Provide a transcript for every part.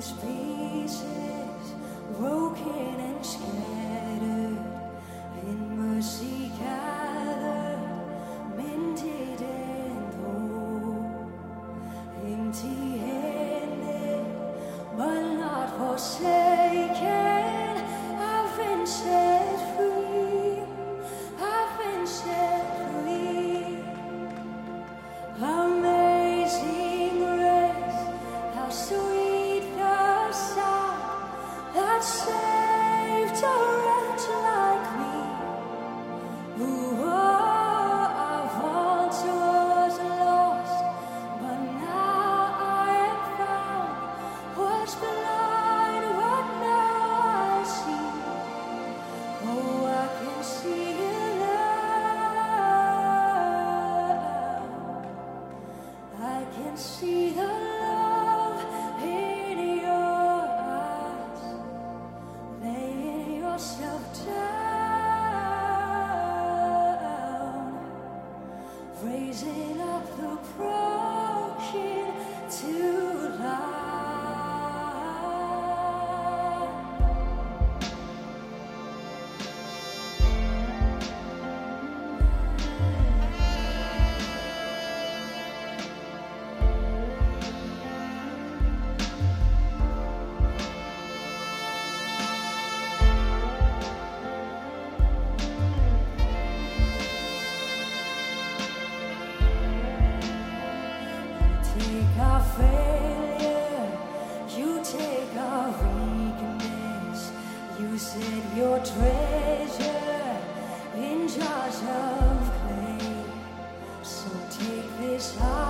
these pieces, broken and scattered. myself. show. of weakness, you set your treasure in jars of clay. So take this heart.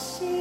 心。